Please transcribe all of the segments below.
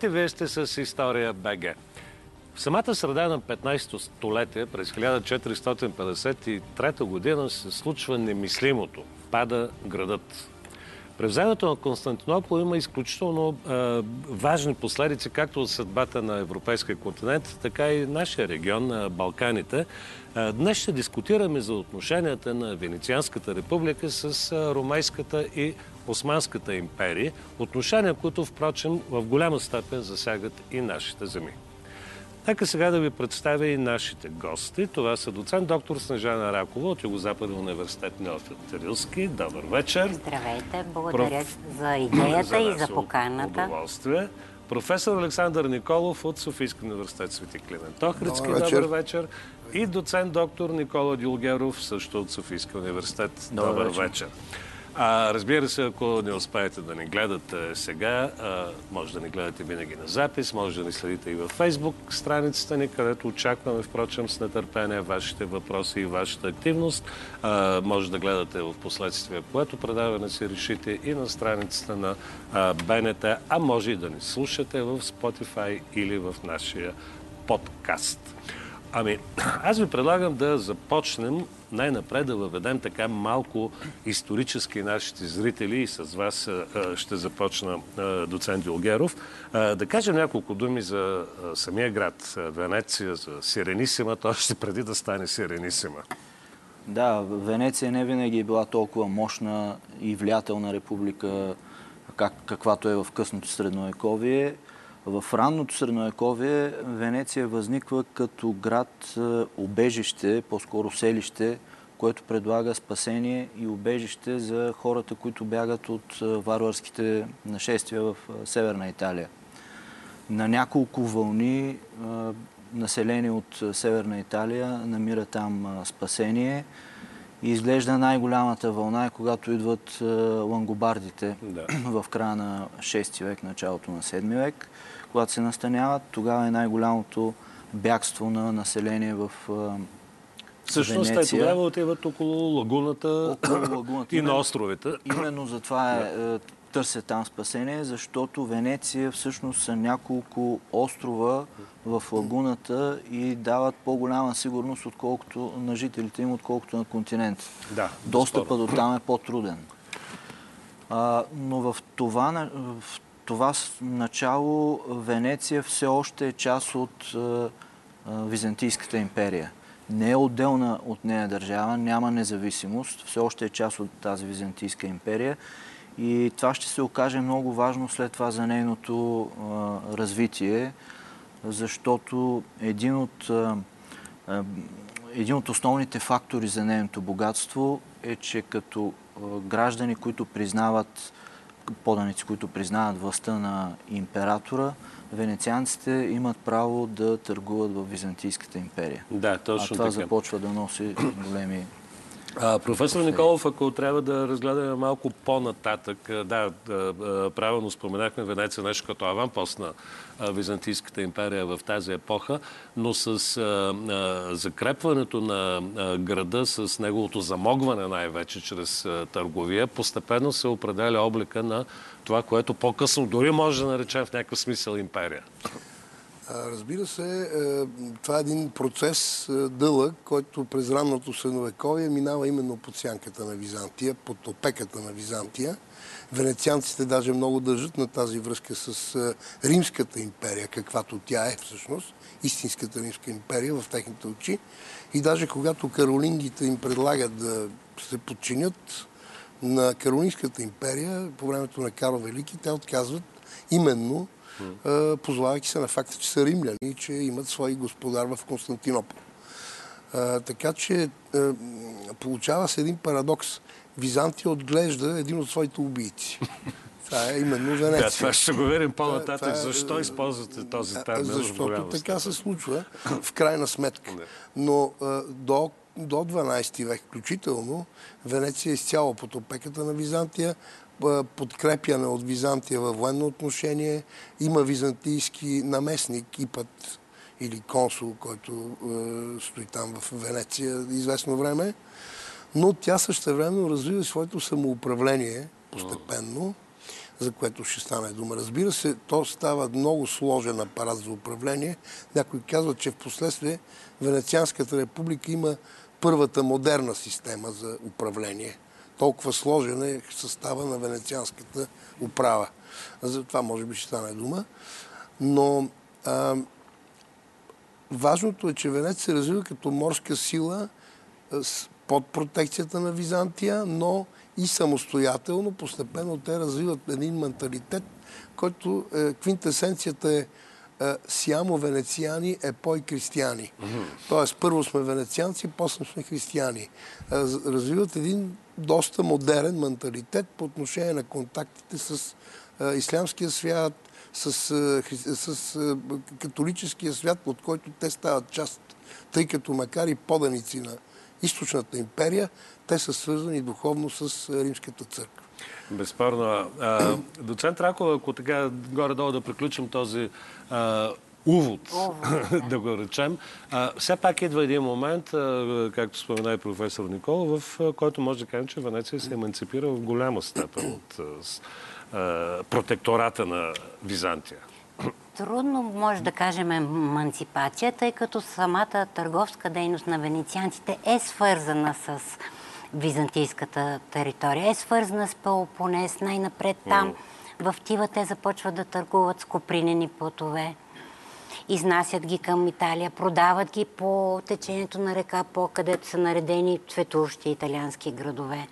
Здравейте, вие сте с История БГ. В самата среда на 15-то столетие, през 1453 година, се случва немислимото. Пада градът. Превземането на Константинопол има изключително е, важни последици както от съдбата на европейския континент, така и нашия регион, на Балканите. Е, днес ще дискутираме за отношенията на Венецианската република с е, Ромейската и Османската империя, отношения, които, впрочем, в голяма степен засягат и нашите земи. Нека сега да ви представя и нашите гости. Това са доцент доктор Снежана Ракова от Югозападен университет Неофит Терилски. Добър вечер. Здравейте, благодаря Проф... за идеята за и за поканата. Удоволствие. Професор Александър Николов от Софийски университет Свети Климент Охридски. Добър вечер. Добър вечер. И доцент доктор Никола Дилгеров, също от Софийски университет. Добър, Добър вечер. вечер. А, разбира се, ако не успеете да ни гледате сега, а, може да ни гледате винаги на запис, може да ни следите и във Фейсбук страницата ни, където очакваме, впрочем, с нетърпение вашите въпроси и вашата активност. А, може да гледате в последствие, което предаване си решите и на страницата на а, БНТ, а може и да ни слушате в Spotify или в нашия подкаст. Ами, аз ви предлагам да започнем най-напред да въведем така малко исторически нашите зрители и с вас ще започна доцент Дилгеров. Да кажем няколко думи за самия град Венеция, за Сиренисимата, още преди да стане Сиренисима. Да, Венеция не винаги е била толкова мощна и влиятелна република, как, каквато е в късното средновековие. В ранното средновековие Венеция възниква като град обежище, по-скоро селище, което предлага спасение и убежище за хората, които бягат от варварските нашествия в Северна Италия. На няколко вълни население от Северна Италия намира там спасение. И изглежда най-голямата вълна е когато идват лангобардите да. в края на 6 век, началото на 7 век когато се настаняват, тогава е най-голямото бягство на население в Всъщност те тогава отиват около лагуната, около лагуната и на островите. Именно затова е. Е, търсят там спасение, защото Венеция всъщност са няколко острова в лагуната и дават по-голяма сигурност отколкото на жителите им, отколкото на континент. Да, Достъпа до там е по-труден. но в това, в това начало Венеция все още е част от Византийската империя. Не е отделна от нея държава, няма независимост, все още е част от тази Византийска империя. И това ще се окаже много важно след това за нейното а, развитие, защото един от, един от основните фактори за нейното богатство е, че като граждани, които признават поданици, които признават властта на императора, венецианците имат право да търгуват в Византийската империя. Да, точно А това така. започва да носи големи а, професор Николов, ако трябва да разгледаме малко по-нататък, да, правилно споменахме Венеция нещо като аванпост на Византийската империя в тази епоха, но с закрепването на града, с неговото замогване най-вече чрез търговия, постепенно се определя облика на това, което по-късно дори може да наречем в някакъв смисъл империя. Разбира се, е, това е един процес е, дълъг, който през ранното средновековие минава именно под сянката на Византия, под опеката на Византия. Венецианците даже много държат на тази връзка с е, Римската империя, каквато тя е всъщност, истинската Римска империя в техните очи. И даже когато каролингите им предлагат да се подчинят на Каролинската империя по времето на Карл Велики, те отказват именно позовавайки се на факта, че са римляни и че имат свой господар в Константинопол. Така че получава се един парадокс. Византия отглежда един от своите убийци. Това е именно Венеция. Да, това ще го верим по-нататък. Е, Защо използвате този термин? Защото така се случва, в крайна сметка. Но до, до 12 век включително, Венеция е изцяло под опеката на Византия подкрепяне от Византия във военно отношение. Има византийски наместник, Ипът или консул, който е, стои там в Венеция известно време. Но тя същевременно развива своето самоуправление постепенно за което ще стане дума. Разбира се, то става много сложен апарат за управление. Някой казва, че в последствие Венецианската република има първата модерна система за управление. Толкова сложен е състава на Венецианската управа. За това може би ще стане дума. Но а, важното е, че Венеция се развива като морска сила под протекцията на Византия, но и самостоятелно, постепенно те развиват един менталитет, който е, квинтесенцията е, е сямо венециани, е пой християни. Mm-hmm. Тоест, първо сме венецианци, после сме християни. Е, развиват един доста модерен менталитет по отношение на контактите с е, ислямския свят, с, с, с католическия свят, от който те стават част, тъй като макар и поданици на източната империя, те са свързани духовно с Римската църква. Безспорно. Доцент Ракова, ако така горе-долу да приключим този а, увод, да го речем. А, все пак идва един момент, а, както спомена и професор Никола, в който може да кажем, че Венеция се еманципира в голяма степен от а, протектората на Византия. Трудно може да кажем еманципация, тъй като самата търговска дейност на венецианците е свързана с византийската територия. Е свързана с Пелопонес. Най-напред там в Тива те започват да търгуват с копринени плотове. Изнасят ги към Италия, продават ги по течението на река По, където са наредени цветущи италиански градове.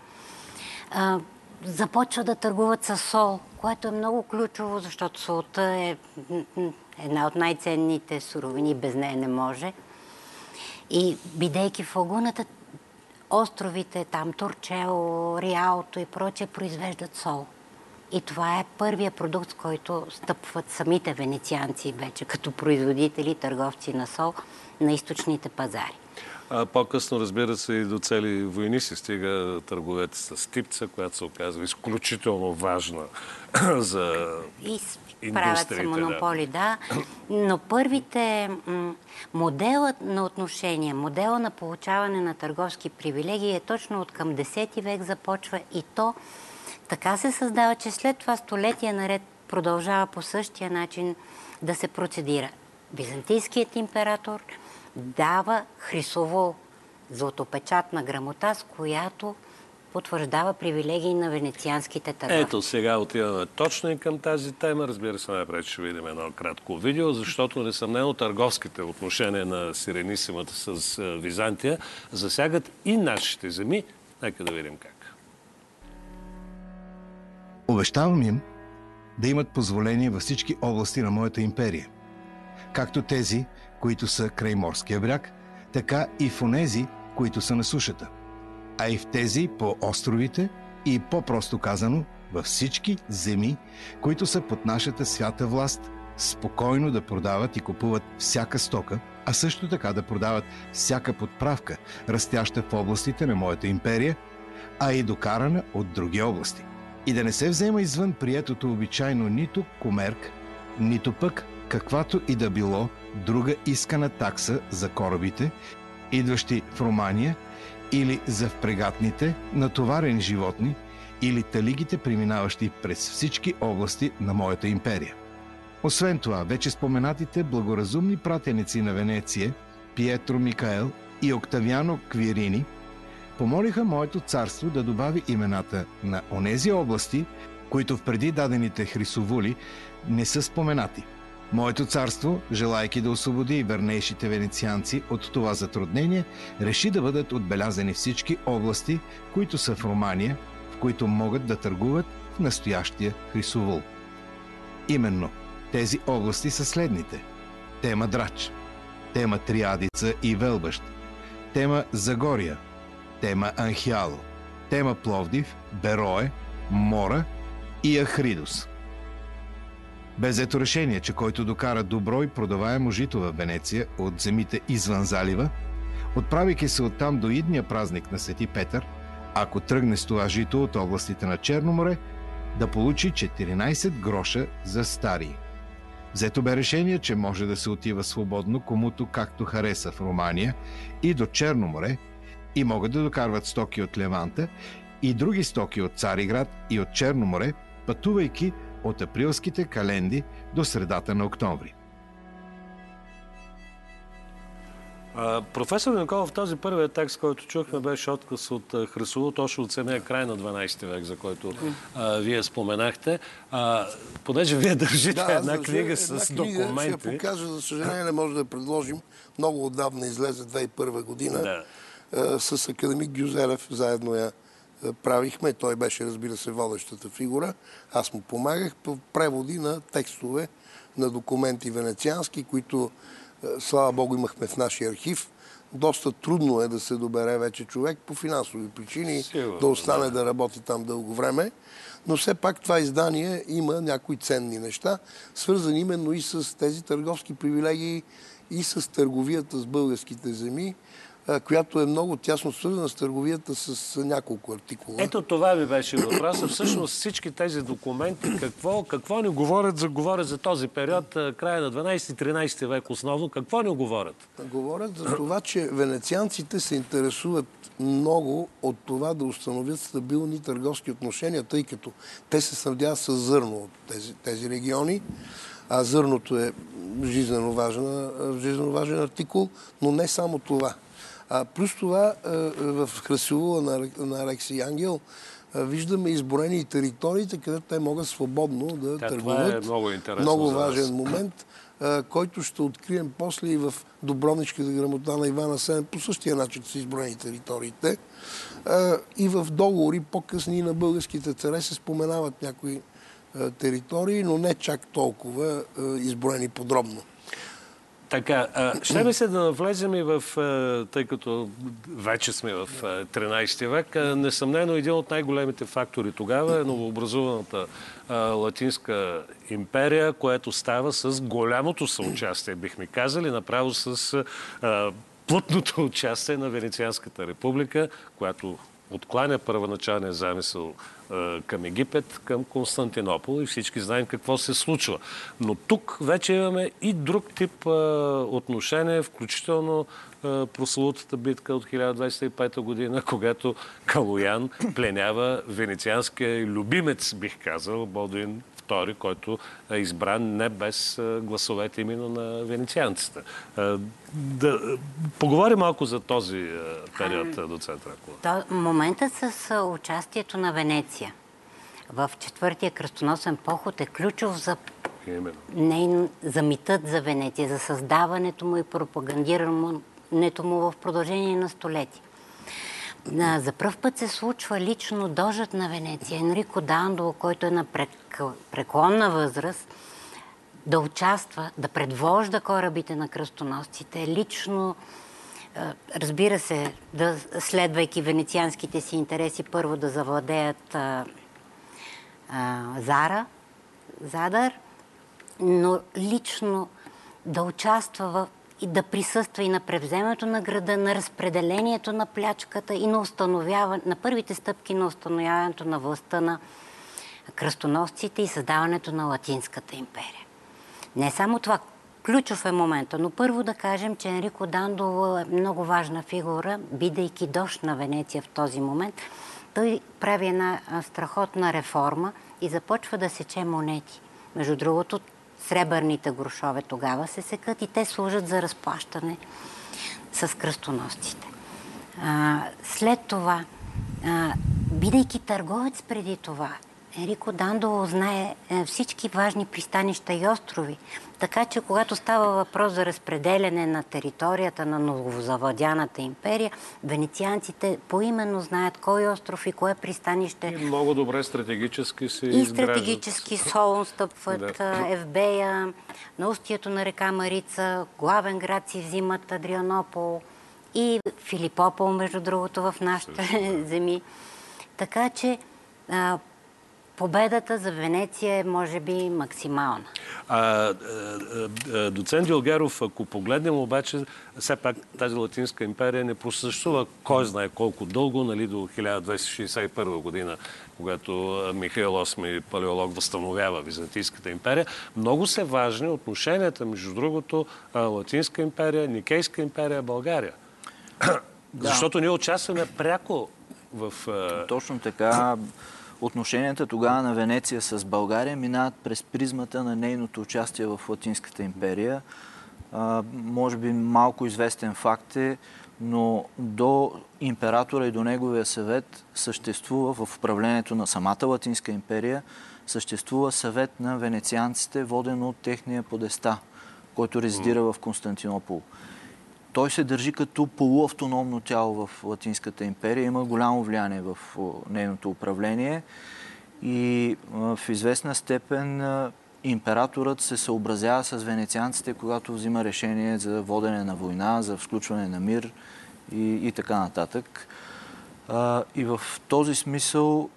А, започват да търгуват с сол, което е много ключово, защото солта е една от най-ценните суровини, без нея не може. И бидейки в лагуната, островите, там Турчело, Риалто и прочее, произвеждат сол. И това е първия продукт, с който стъпват самите венецианци вече, като производители, търговци на сол на източните пазари. А по-късно, разбира се, и до цели войни се стига търговете с типца, която се оказва изключително важна за и правят се монополи, да. да. Но първите моделът на отношение, модела на получаване на търговски привилегии е точно от към 10 век започва и то така се създава, че след това столетия наред продължава по същия начин да се процедира. Византийският император дава хрисово златопечатна грамота, с която потвърждава привилегии на венецианските търговци. Ето, сега отиваме точно и към тази тема. Разбира се, най-пред ще видим едно кратко видео, защото несъмнено търговските отношения на Сиренисимата с Византия засягат и нашите земи. Нека да видим как. Обещавам им да имат позволение във всички области на моята империя, както тези, които са край морския бряг, така и в онези, които са на сушата, а и в тези по островите и по-просто казано във всички земи, които са под нашата свята власт, спокойно да продават и купуват всяка стока, а също така да продават всяка подправка, растяща в областите на моята империя, а и докарана от други области. И да не се взема извън приетото обичайно нито комерк, нито пък каквато и да било друга искана такса за корабите, идващи в Румания, или за впрегатните, натоварени животни, или талигите, преминаващи през всички области на моята империя. Освен това, вече споменатите благоразумни пратеници на Венеция, Пиетро Микаел и Октавиано Квирини, помолиха моето царство да добави имената на онези области, които в преди дадените хрисовули не са споменати – Моето царство, желайки да освободи вернейшите венецианци от това затруднение, реши да бъдат отбелязани всички области, които са в Романия, в които могат да търгуват в настоящия Хрисовул. Именно тези области са следните. Тема Драч, тема Триадица и Велбъщ, тема Загория, тема Анхиало, тема Пловдив, Берое, Мора и Ахридус – бе взето решение, че който докара добро и продаваемо жито в Венеция от земите извън залива, отправяйки се оттам до идния празник на Свети Петър, ако тръгне с това жито от областите на Черно море, да получи 14 гроша за стари. Взето бе решение, че може да се отива свободно комуто както хареса в Романия и до Черно море и могат да докарват стоки от Леванта и други стоки от Цариград и от Черно море пътувайки от априлските календи до средата на октомври. професор Николов, този първият текст, който чухме, беше отказ от Хрисово, точно от самия край на 12 век, за който а, вие споменахте. А, понеже вие държите да, една книга с една книга, документи. Ще я покажа, за съжаление не може да предложим. Много отдавна излезе 2001 година. Да. А, с академик Гюзелев заедно я правихме. Той беше, разбира се, водещата фигура. Аз му помагах по преводи на текстове на документи венециански, които е, слава Богу, имахме в нашия архив. Доста трудно е да се добере вече човек по финансови причини, Сигурно, да остане да. да работи там дълго време. Но все пак това издание има някои ценни неща, свързани именно и с тези търговски привилегии и с търговията с българските земи която е много тясно свързана с търговията с няколко артикула. Ето това ми беше въпроса. Всъщност всички тези документи, какво, какво ни говорят за, говорят за този период, края на 12-13 век основно, какво ни говорят? Говорят за това, че венецианците се интересуват много от това да установят стабилни търговски отношения, тъй като те се снабдяват с зърно от тези, тези региони, а зърното е жизненно важен, жизненно важен артикул, но не само това. А, плюс това в Красилова на, на Алекси Ангел виждаме изборени териториите, където те могат свободно да Та, търгуват. Е много. Много важен момент, който ще открием после и в Добровничката грамота на Ивана Сен. По същия начин са изброени териториите. И в договори по-късни на българските царе се споменават някои територии, но не чак толкова изброени подробно. Така, ще ми се да навлезем и в, тъй като вече сме в 13 век, несъмнено един от най-големите фактори тогава е новообразуваната Латинска империя, което става с голямото съучастие, бихме казали, направо с плътното участие на Венецианската република, която откланя първоначалния замисъл към Египет, към Константинопол и всички знаем какво се случва. Но тук вече имаме и друг тип отношение, включително прословутата битка от 1205 година, когато Калоян пленява венецианския любимец, бих казал, Бодуин II, който е избран не без гласовете именно на венецианците. Да поговорим малко за този период, доцент Ракова. Моментът с участието на Венеция в четвъртия кръстоносен поход е ключов за Именно. за митът за Венеция, за създаването му и пропагандирането му в продължение на столетия. За първ път се случва лично дожът на Венеция. Енрико Дандо, който е на преклонна възраст, да участва, да предвожда корабите на кръстоносците, лично, разбира се, да следвайки венецианските си интереси, първо да завладеят а, а, Зара, Задар, но лично да участва в и да присъства и на превземането на града, на разпределението на плячката и на на първите стъпки на установяването на властта на кръстоносците и създаването на Латинската империя. Не само това, ключов е момента, но първо да кажем, че Енрико Дандово е много важна фигура, бидейки дощ на Венеция в този момент. Той прави една страхотна реформа и започва да сече монети. Между другото, сребърните грошове тогава се секат и те служат за разплащане с кръстоносците. А, след това, а, бидейки търговец преди това, Ерико Дандово знае е, всички важни пристанища и острови. Така че, когато става въпрос за разпределяне на територията на новозавладяната империя, венецианците поименно знаят кой остров и кое пристанище. И много добре стратегически се И стратегически Солон стъпват, да. Евбея, на устието на река Марица, главен град си взимат Адрианопол и Филипопол, между другото, в нашите земи. Така че победата за Венеция е, може би, максимална. А, доцент Дилгеров, ако погледнем обаче, все пак тази Латинска империя не просъществува кой знае колко дълго, нали, до 1261 година, когато Михаил VIII палеолог възстановява Византийската империя. Много са важни отношенията, между другото, Латинска империя, Никейска империя, България. Да. Защото ние участваме пряко в... Точно така отношенията тогава на Венеция с България минават през призмата на нейното участие в Латинската империя. А, може би малко известен факт е, но до императора и до неговия съвет съществува в управлението на самата Латинска империя, съществува съвет на венецианците, воден от техния подеста, който резидира в Константинопол. Той се държи като полуавтономно тяло в Латинската империя, има голямо влияние в нейното управление и в известна степен императорът се съобразява с венецианците, когато взима решение за водене на война, за включване на мир и, и така нататък. И в този смисъл,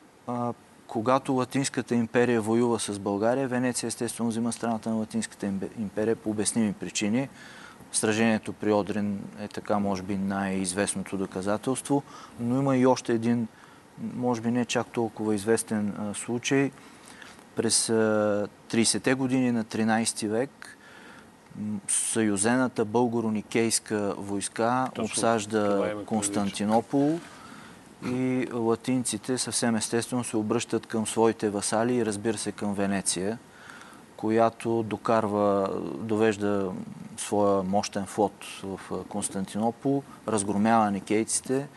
когато Латинската империя воюва с България, Венеция естествено взима страната на Латинската империя по обясними причини. Сражението при Одрин е така, може би, най-известното доказателство, но има и още един, може би не чак толкова известен а, случай. През 30-те години на 13 век съюзената българо-никейска войска Точно, обсажда Константинопол и латинците съвсем естествено се обръщат към своите васали и разбира се към Венеция, която докарва, довежда своя мощен флот в Константинопол, разгромява никейците.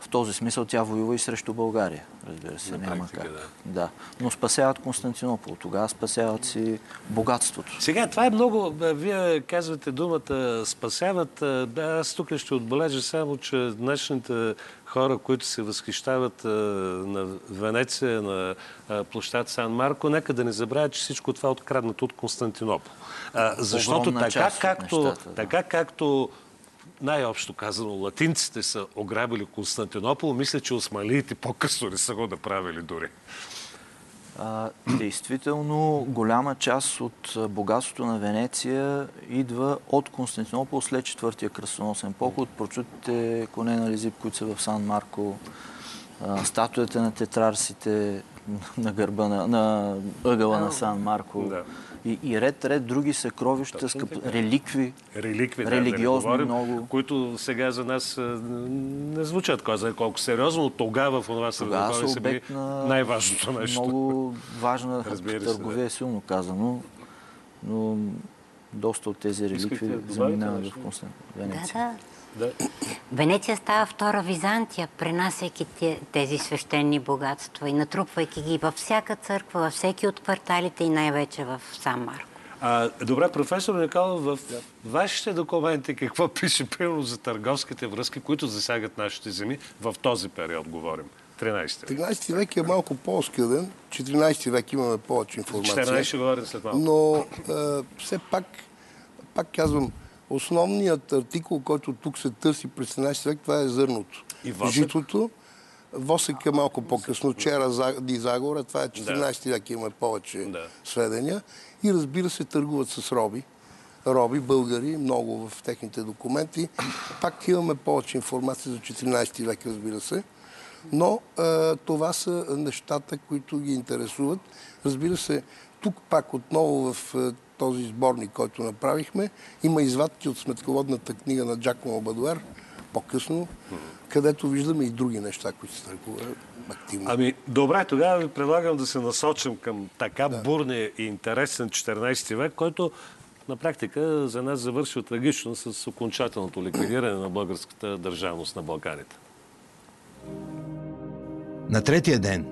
В този смисъл тя воюва и срещу България разбира се, На няма практика, как. Да. да. Но спасяват Константинопол, тогава спасяват си богатството. Сега, това е много, вие казвате думата спасяват. Аз тук ще отбележа само, че днешните хора, които се възхищават на Венеция, на площад Сан Марко, нека да не забравят, че всичко това е откраднато от Константинопол. Защото така както, нещата, да. така както най-общо казано, латинците са ограбили Константинопол, мисля, че осмалиите по-късно не са го направили дори. А, действително, голяма част от богатството на Венеция идва от Константинопол след четвъртия кръстоносен поход. Прочутите коне на Лизип, които са в Сан Марко, статуята на тетрарсите на гърба на, на ъгъла на Сан Марко. Да и, и ред, ред други съкровища, скъп, реликви, реликви религиозни да, да много. Които сега за нас не звучат кой знае колко сериозно, но тогава в това средновековие са били най-важното нещо. Много важна търговия, да. силно казано, но доста от тези реликви заминават в Венеция. Да, да. Да. Венеция става втора Византия, пренасяйки тези свещени богатства и натрупвайки ги във всяка църква, във всеки от кварталите и най-вече в Сан Марко. А, добре, професор Николов, в вашите документи какво пише примерно за търговските връзки, които засягат нашите земи в този период, говорим? 13 век. 13 век е малко по-скъден. 14 век имаме повече информация. 14 ще говорим след малко. Но е, все пак, пак казвам, Основният артикул, който тук се търси през 17 век, това е зърното. И восък? Житото. Восък е малко по-късно. Вчера Ди Загора, това е 14 да. век, имаме повече да. сведения. И разбира се, търгуват с роби. Роби, българи, много в техните документи. Пак имаме повече информация за 14 век, разбира се. Но е, това са нещата, които ги интересуват. Разбира се, тук пак отново в този сборник, който направихме. Има извадки от сметководната книга на Джакомо Бадуер, по-късно, където виждаме и други неща, които са толкова активни. Ами, добре, тогава ви предлагам да се насочим към така да. бурния и интересен 14 век, който на практика за нас завърши трагично с окончателното ликвидиране на българската държавност на Балканите. На третия ден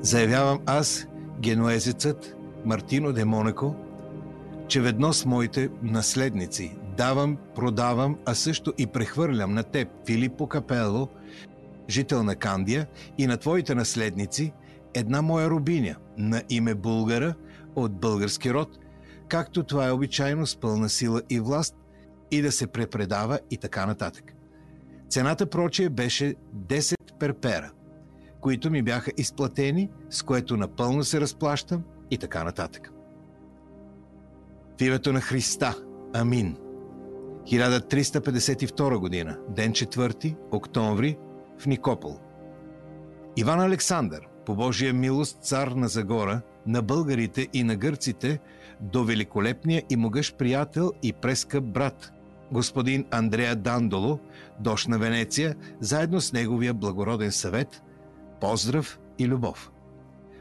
заявявам аз, генуезецът Мартино де Монако, че ведно с моите наследници давам, продавам, а също и прехвърлям на теб, Филиппо Капело, жител на Кандия, и на твоите наследници една моя рубиня на име Булгара от български род, както това е обичайно с пълна сила и власт, и да се препредава и така нататък. Цената прочие беше 10 перпера, които ми бяха изплатени, с което напълно се разплащам и така нататък. В името на Христа. Амин. 1352 година, ден 4, октомври, в Никопол. Иван Александър, по Божия милост цар на Загора, на българите и на гърците, до великолепния и могъщ приятел и прескъп брат, господин Андрея Дандоло, дощ на Венеция, заедно с неговия благороден съвет, поздрав и любов.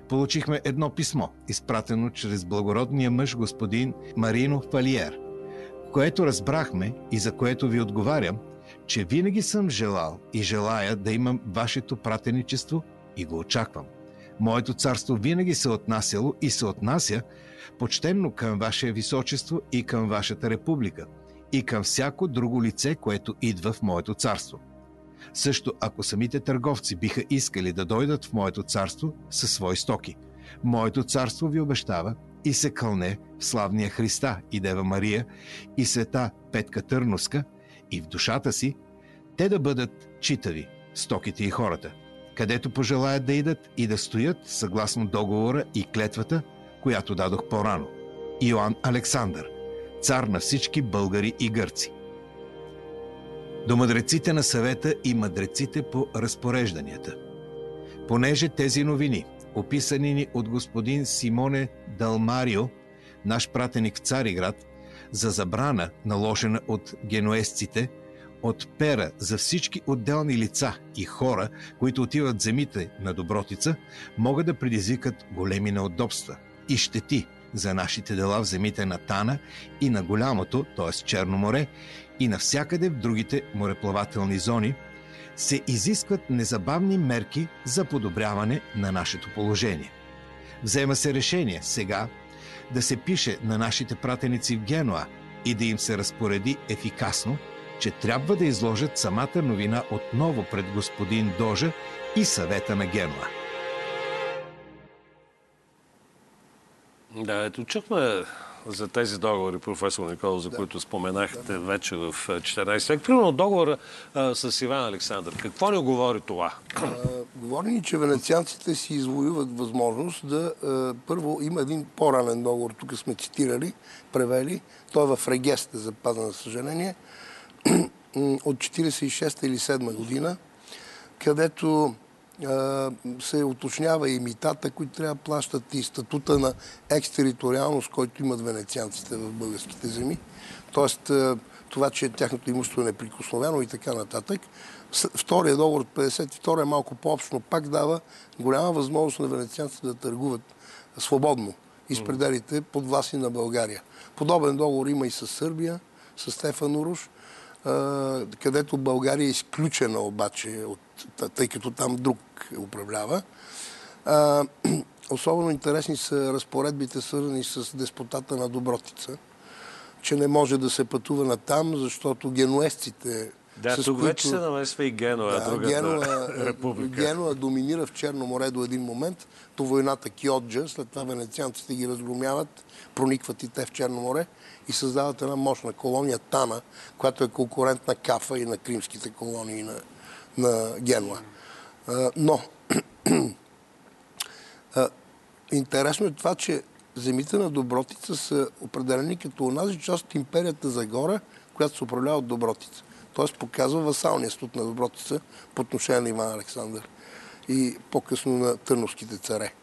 получихме едно писмо, изпратено чрез благородния мъж господин Марино Фалиер, което разбрахме и за което ви отговарям, че винаги съм желал и желая да имам вашето пратеничество и го очаквам. Моето царство винаги се отнасяло и се отнася почтенно към Ваше Височество и към Вашата република и към всяко друго лице, което идва в моето царство. Също ако самите търговци биха искали да дойдат в моето царство със свои стоки, моето царство ви обещава и се кълне в славния Христа и Дева Мария и света Петка Търноска и в душата си, те да бъдат читави, стоките и хората, където пожелаят да идат и да стоят съгласно договора и клетвата, която дадох по-рано. Иоанн Александър, цар на всички българи и гърци. До мъдреците на съвета и мъдреците по разпорежданията. Понеже тези новини, описани ни от господин Симоне Далмарио, наш пратеник в Цариград, за забрана, наложена от генуесците, от пера за всички отделни лица и хора, които отиват земите на Добротица, могат да предизвикат големи неудобства и щети за нашите дела в земите на Тана и на голямото, т.е. Черно море, и навсякъде в другите мореплавателни зони, се изискват незабавни мерки за подобряване на нашето положение. Взема се решение сега да се пише на нашите пратеници в Генуа и да им се разпореди ефикасно, че трябва да изложат самата новина отново пред господин Дожа и съвета на Генуа. Да, ето чухме за тези договори, професор Никола, за да. които споменахте да. вече в 14 век. Примерно договора а, с Иван Александър. Какво ни говори това? А, говори ни, че венецианците си извоюват възможност да... А, първо има един по-ранен договор, тук сме цитирали, превели. Той е в Регест, е запазен, за съжаление, от 46 или 7 година, където се уточнява и митата, които трябва да плащат и статута на екстериториалност, който имат венецианците в българските земи. Тоест, това, че тяхното имущество е неприкосновено и така нататък. Втория договор от 52 е малко по-общо, пак дава голяма възможност на венецианците да търгуват свободно из пределите под власти на България. Подобен договор има и с Сърбия, с Стефан Уруш, където България е изключена обаче, от, тъй като там друг управлява. Особено интересни са разпоредбите, свързани с деспотата на Добротица, че не може да се пътува на там, защото генуесците да, тук които... вече се намесва и Генуа, да, другата Генуа, република. Генуа доминира в Черно море до един момент, до войната Киоджа, след това венецианците ги разгромяват, проникват и те в Черно море и създават една мощна колония Тана, която е конкурент на Кафа и на кримските колонии на, на Генуа. Но интересно е това, че земите на Добротица са определени като онази част от империята за гора, която се управлява от Добротица. Тоест показва васалния студ на Добротица по отношение на Иван Александър и по-късно на търновските царе.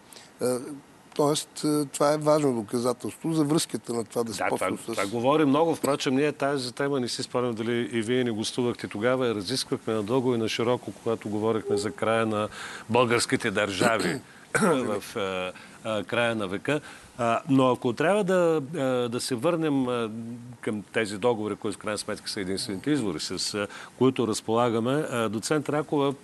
Тоест, е, това е важно доказателство за връзката на това деспотство да, това, с... Това говори много. Впрочем, ние тази тема не си спомням дали и вие не гостувахте тогава разисквахме надълго и на широко, когато говорихме за края на българските държави в а, края на века. Но ако трябва да, да се върнем към тези договори, които в крайна сметка са единствените извори, с които разполагаме, доцент Ракова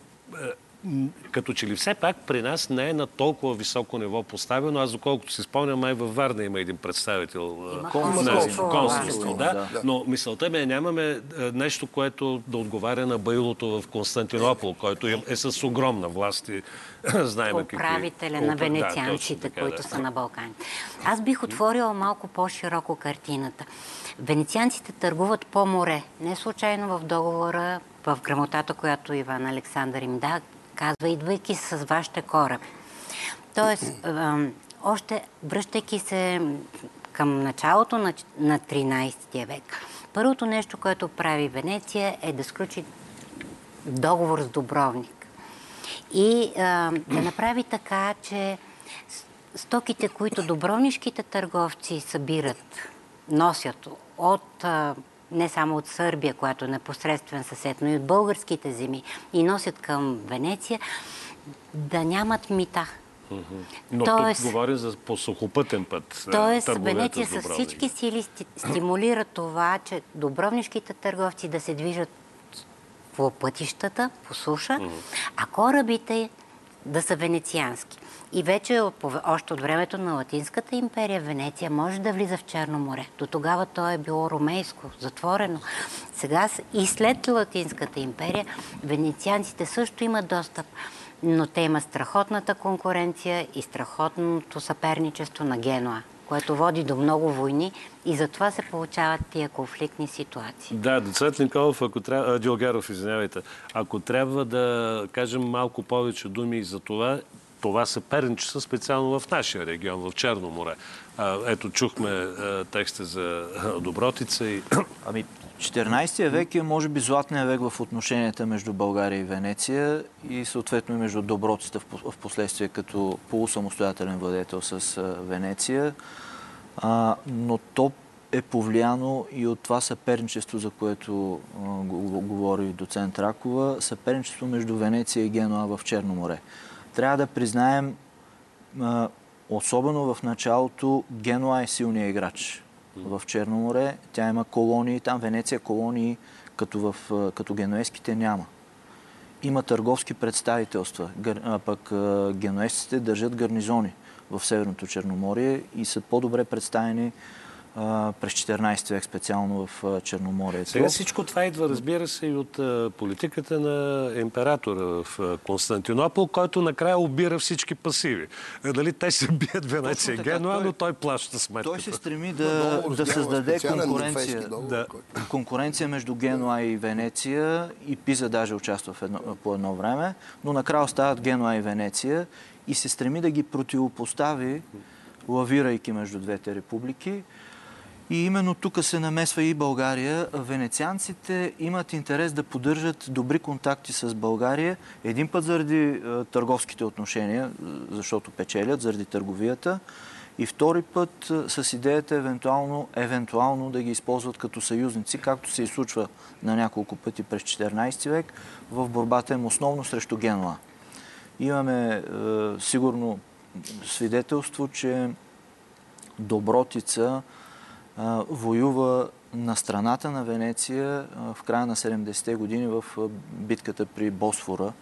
като че ли все пак при нас не е на толкова високо ниво поставено. Аз доколкото си спомням, май във Варна има един представител на консулство. Да, но мисълта ми е, нямаме нещо, което да отговаря на байлото в Константинопол, който е с огромна власт и знаем какви... Управителя на венецианците, които са на Балкани. Аз бих отворила малко по-широко картината. Венецианците търгуват по море. Не случайно в договора, в грамотата, която Иван Александър им да, казва, идвайки с вашите кораби. Тоест, още връщайки се към началото на, на 13 век, първото нещо, което прави Венеция е да сключи договор с Добровник. И да направи така, че стоките, които добровнишките търговци събират, носят от не само от Сърбия, която е непосредствен съсед, но и от българските земи и носят към Венеция, да нямат мита. Но Тоест, тук говорим за по сухопътен път. Тоест, Венеция с всички сили стимулира това, че добровнишките търговци да се движат по пътищата, по суша, а корабите да са венециански. И вече още от времето на Латинската империя Венеция може да влиза в Черно море. До тогава то е било ромейско, затворено. Сега и след Латинската империя венецианците също имат достъп но те имат страхотната конкуренция и страхотното съперничество на Генуа което води до много войни и затова се получават тия конфликтни ситуации. Да, доцент Николов, ако трябва, Диогеров, извинявайте, ако трябва да кажем малко повече думи за това, това съперничество специално в нашия регион, в Черно море. Ето, чухме текста за Добротица и... Ами, 14 век е, може би, златния век в отношенията между България и Венеция и съответно и между Добротица в последствие като полусамостоятелен владетел с Венеция. А, но то е повлияно и от това съперничество, за което а, говори доцент Ракова, съперничество между Венеция и Генуа в Черно море. Трябва да признаем, а, особено в началото, Генуа е силният играч в Черно море. Тя има колонии, там Венеция колонии, като, в, като генуеските няма. Има търговски представителства, а пък генуесците държат гарнизони в Северното Черноморие и са по-добре представени през 14 век, специално в Черноморието. Сега всичко това идва, разбира се, и от политиката на императора в Константинопол, който накрая обира всички пасиви. Дали те се бият Венеция Генуа, но той плаща сметката. Той се стреми да, да създаде конкуренция. Да. Конкуренция между Генуа и Венеция и Пиза даже участва в едно, по едно време, но накрая остават Генуа и Венеция и се стреми да ги противопостави, лавирайки между двете републики. И именно тук се намесва и България. Венецианците имат интерес да поддържат добри контакти с България. Един път заради е, търговските отношения, е, защото печелят, заради търговията. И втори път е, с идеята евентуално, евентуално да ги използват като съюзници, както се изслучва на няколко пъти през 14 век, в борбата им основно срещу Генуа. Имаме е, сигурно свидетелство, че Добротица воюва на страната на Венеция в края на 70-те години в битката при Босфора.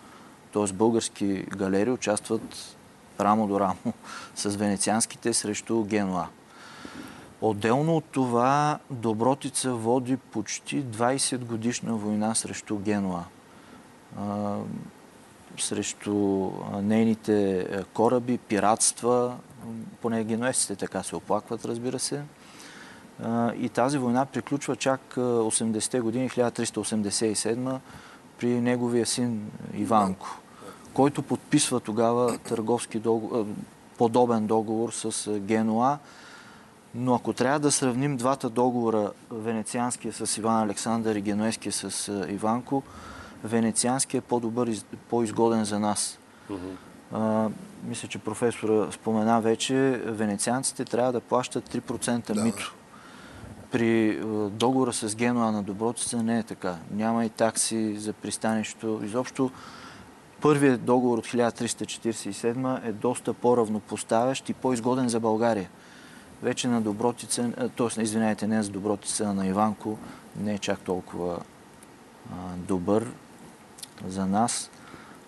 Т.е. български галери участват рамо до рамо с венецианските срещу Генуа. Отделно от това Добротица води почти 20 годишна война срещу Генуа. срещу нейните кораби, пиратства, поне генуесците така се оплакват, разбира се. И тази война приключва чак 80-те години, 1387 при неговия син Иванко, който подписва тогава търговски договор, подобен договор с Генуа. Но ако трябва да сравним двата договора, венецианския с Иван Александър и генуеския с Иванко, венецианския е по-добър и по-изгоден за нас. Uh-huh. мисля, че професора спомена вече, венецианците трябва да плащат 3% да. мито. При е, договора с Генуа на Добротица не е така. Няма и такси за пристанището. Изобщо първият договор от 1347 е доста по-равнопоставящ и по-изгоден за България. Вече на Добротица, е, т.е. извинявайте, не за Добротица, на Иванко не е чак толкова а, добър за нас.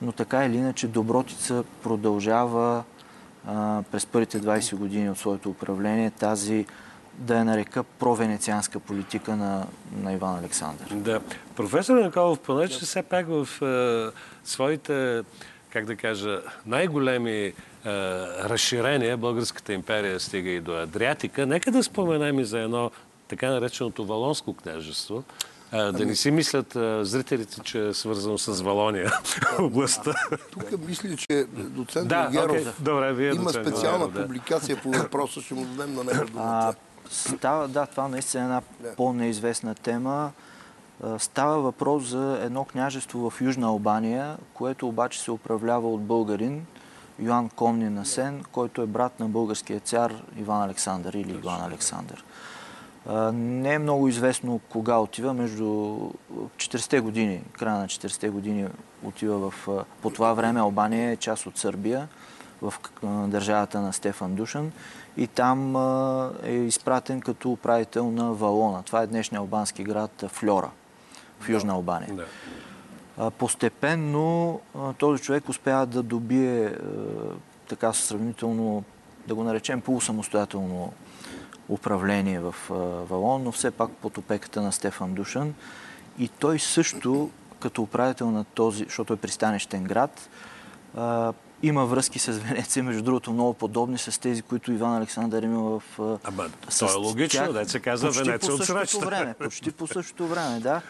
Но така или иначе Добротица продължава а, през първите 20 години от своето управление тази да я нарека провенецианска политика на, на Иван Александър. Да. Професор Николов, понеже да. все пак в е, своите, как да кажа, най-големи е, разширения Българската империя стига и до Адриатика, нека да споменем и за едно така нареченото Валонско княжество, а, да не си мислят а, зрителите, че е свързано с Валония областта. Тук мисля, че доцент да, Геров okay. Добре, вие има специална Геров, публикация по въпроса, ще му дадем на него думата. Става, да, това наистина е една по-неизвестна тема. Става въпрос за едно княжество в Южна Албания, което обаче се управлява от българин Йоан Комни Насен, който е брат на българския цар Иван Александър или Иван Александър. Не е много известно кога отива, между 40-те години, края на 40-те години отива в... По това време Албания е част от Сърбия в държавата на Стефан Душан и там е изпратен като управител на Валона. Това е днешния албански град Флора в Южна Албания. Да. Постепенно този човек успява да добие така сравнително, да го наречем полусамостоятелно управление в Валон, но все пак под опеката на Стефан Душан. И той също, като управител на този, защото е пристанищен град, има връзки с Венеция, между другото много подобни с тези, които Иван Александър има в... Ама, то е логично, да се казва Венеция от същото време. Почти по същото време, да.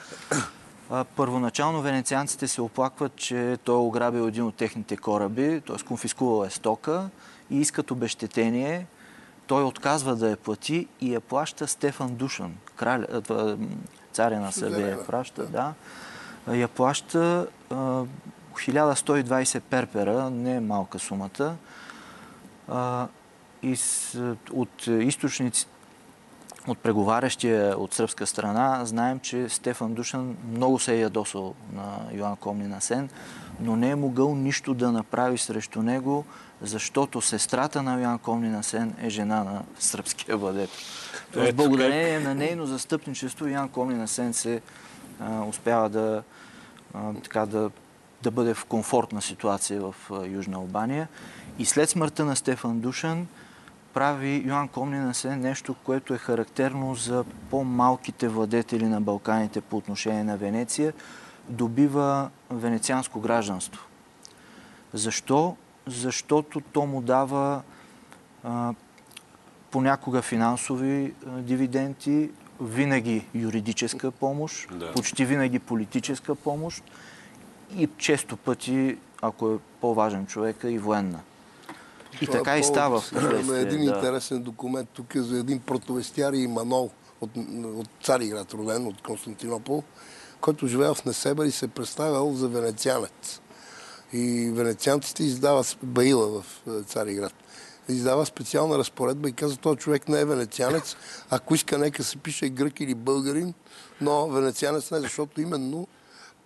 Първоначално венецианците се оплакват, че той е ограбил един от техните кораби, т.е. конфискувал е стока и искат обещетение. Той отказва да я плати и я плаща Стефан Душан, царя на Сърбия я праща, да. Я плаща 1120 перпера, не е малка сумата. и от източници, от преговарящия от сръбска страна, знаем, че Стефан Душан много се е ядосал на Йоан Комнина Сен, но не е могъл нищо да направи срещу него, защото сестрата на Йоан Комнина Сен е жена на сръбския владетел. Тоест, благодарение на нейно застъпничество, Ян Комнина Сен се а, успява да, а, така, да да бъде в комфортна ситуация в Южна Албания. И след смъртта на Стефан Душан прави Йоан се нещо, което е характерно за по-малките владетели на Балканите по отношение на Венеция. Добива венецианско гражданство. Защо? Защото то му дава а, понякога финансови а, дивиденти, винаги юридическа помощ, да. почти винаги политическа помощ и често пъти, ако е по-важен човека, и военна. И Това така е и става. Имаме един да. интересен документ тук е за един протовестяр и Манол от, от Цариград, роден от Константинопол, който живеел в Несебър и се представял за венецианец. И венецианците издават Баила в е, Цариград. Издава специална разпоредба и каза, този човек не е венецианец. Ако иска, нека се пише грък или българин, но венецианец не, защото именно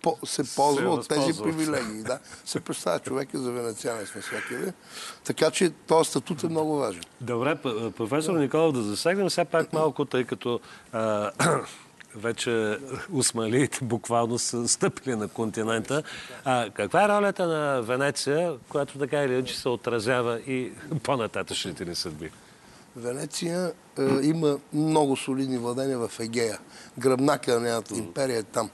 по, се ползва от тези привилегии. Да. Се представя човека за венецианец всякъде. Така че този статут е много важен. Добре, професор Николов, да засегнем все пак малко, тъй като а, вече осмалиите буквално са стъпили на континента. А, каква е ролята на Венеция, която така или иначе се отразява и по-нататъчните ни съдби? Венеция е, има много солидни владения в Егея. Гръбнака на нейната империя е там.